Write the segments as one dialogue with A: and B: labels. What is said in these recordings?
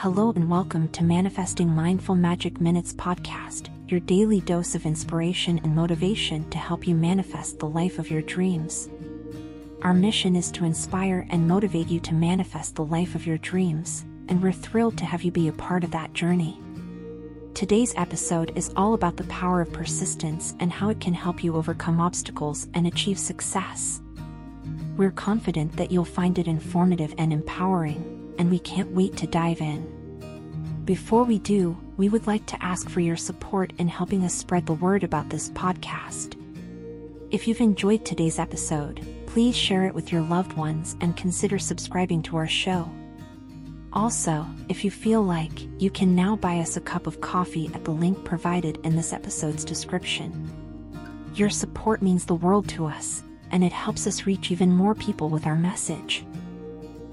A: Hello and welcome to Manifesting Mindful Magic Minutes podcast, your daily dose of inspiration and motivation to help you manifest the life of your dreams. Our mission is to inspire and motivate you to manifest the life of your dreams, and we're thrilled to have you be a part of that journey. Today's episode is all about the power of persistence and how it can help you overcome obstacles and achieve success. We're confident that you'll find it informative and empowering and we can't wait to dive in. Before we do, we would like to ask for your support in helping us spread the word about this podcast. If you've enjoyed today's episode, please share it with your loved ones and consider subscribing to our show. Also, if you feel like, you can now buy us a cup of coffee at the link provided in this episode's description. Your support means the world to us, and it helps us reach even more people with our message.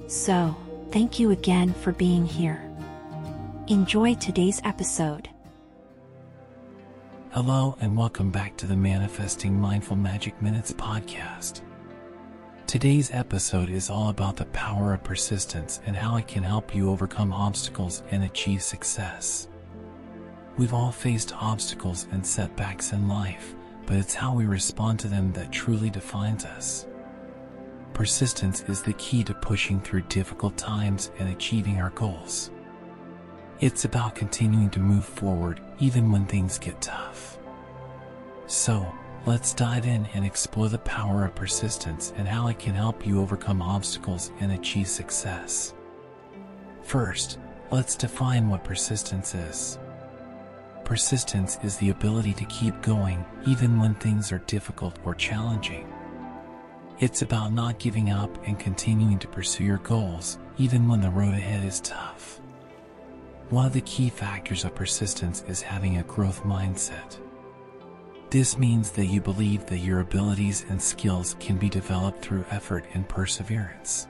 A: So, Thank you again for being here. Enjoy today's episode.
B: Hello, and welcome back to the Manifesting Mindful Magic Minutes podcast. Today's episode is all about the power of persistence and how it can help you overcome obstacles and achieve success. We've all faced obstacles and setbacks in life, but it's how we respond to them that truly defines us. Persistence is the key to pushing through difficult times and achieving our goals. It's about continuing to move forward even when things get tough. So, let's dive in and explore the power of persistence and how it can help you overcome obstacles and achieve success. First, let's define what persistence is. Persistence is the ability to keep going even when things are difficult or challenging. It's about not giving up and continuing to pursue your goals, even when the road ahead is tough. One of the key factors of persistence is having a growth mindset. This means that you believe that your abilities and skills can be developed through effort and perseverance.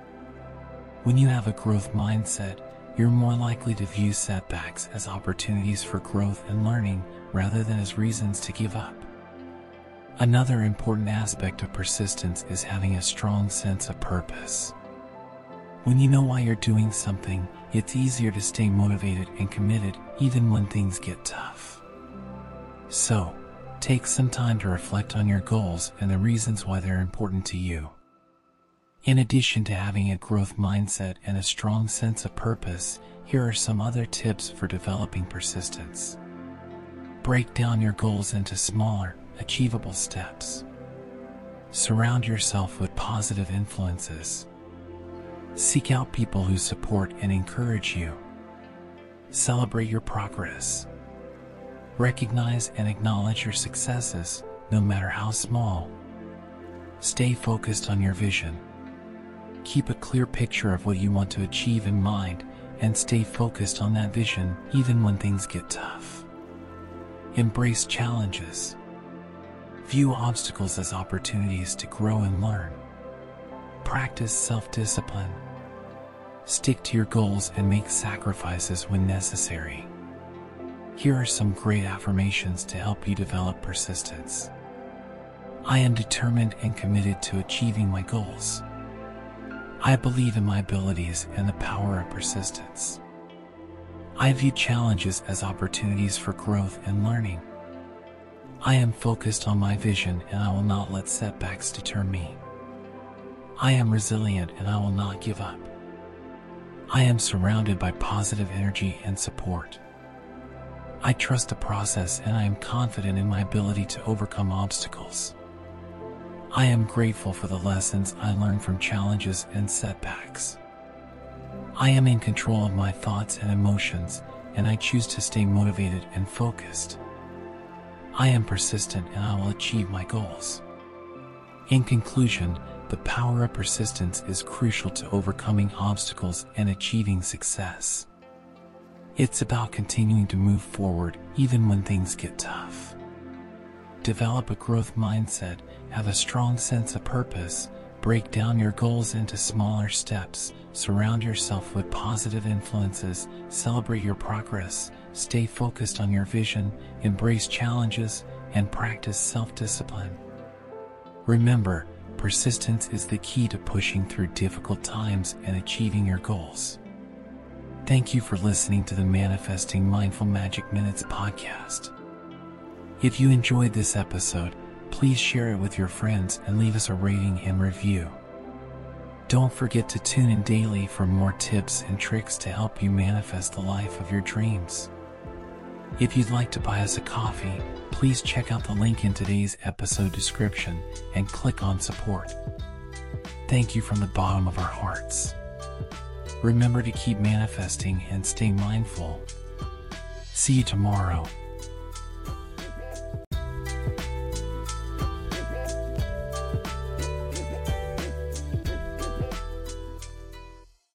B: When you have a growth mindset, you're more likely to view setbacks as opportunities for growth and learning rather than as reasons to give up. Another important aspect of persistence is having a strong sense of purpose. When you know why you're doing something, it's easier to stay motivated and committed even when things get tough. So, take some time to reflect on your goals and the reasons why they're important to you. In addition to having a growth mindset and a strong sense of purpose, here are some other tips for developing persistence. Break down your goals into smaller, achievable steps. Surround yourself with positive influences. Seek out people who support and encourage you. Celebrate your progress. Recognize and acknowledge your successes, no matter how small. Stay focused on your vision. Keep a clear picture of what you want to achieve in mind and stay focused on that vision even when things get tough. Embrace challenges. View obstacles as opportunities to grow and learn. Practice self-discipline. Stick to your goals and make sacrifices when necessary. Here are some great affirmations to help you develop persistence. I am determined and committed to achieving my goals. I believe in my abilities and the power of persistence. I view challenges as opportunities for growth and learning. I am focused on my vision and I will not let setbacks deter me. I am resilient and I will not give up. I am surrounded by positive energy and support. I trust the process and I am confident in my ability to overcome obstacles. I am grateful for the lessons I learned from challenges and setbacks. I am in control of my thoughts and emotions and I choose to stay motivated and focused. I am persistent and I will achieve my goals. In conclusion, the power of persistence is crucial to overcoming obstacles and achieving success. It's about continuing to move forward even when things get tough. Develop a growth mindset, have a strong sense of purpose, break down your goals into smaller steps, surround yourself with positive influences, celebrate your progress, stay focused on your vision, embrace challenges, and practice self-discipline. Remember, persistence is the key to pushing through difficult times and achieving your goals. Thank you for listening to the Manifesting Mindful Magic Minutes podcast. If you enjoyed this episode, please share it with your friends and leave us a rating and review. Don't forget to tune in daily for more tips and tricks to help you manifest the life of your dreams. If you'd like to buy us a coffee, please check out the link in today's episode description and click on support. Thank you from the bottom of our hearts. Remember to keep manifesting and stay mindful. See you tomorrow.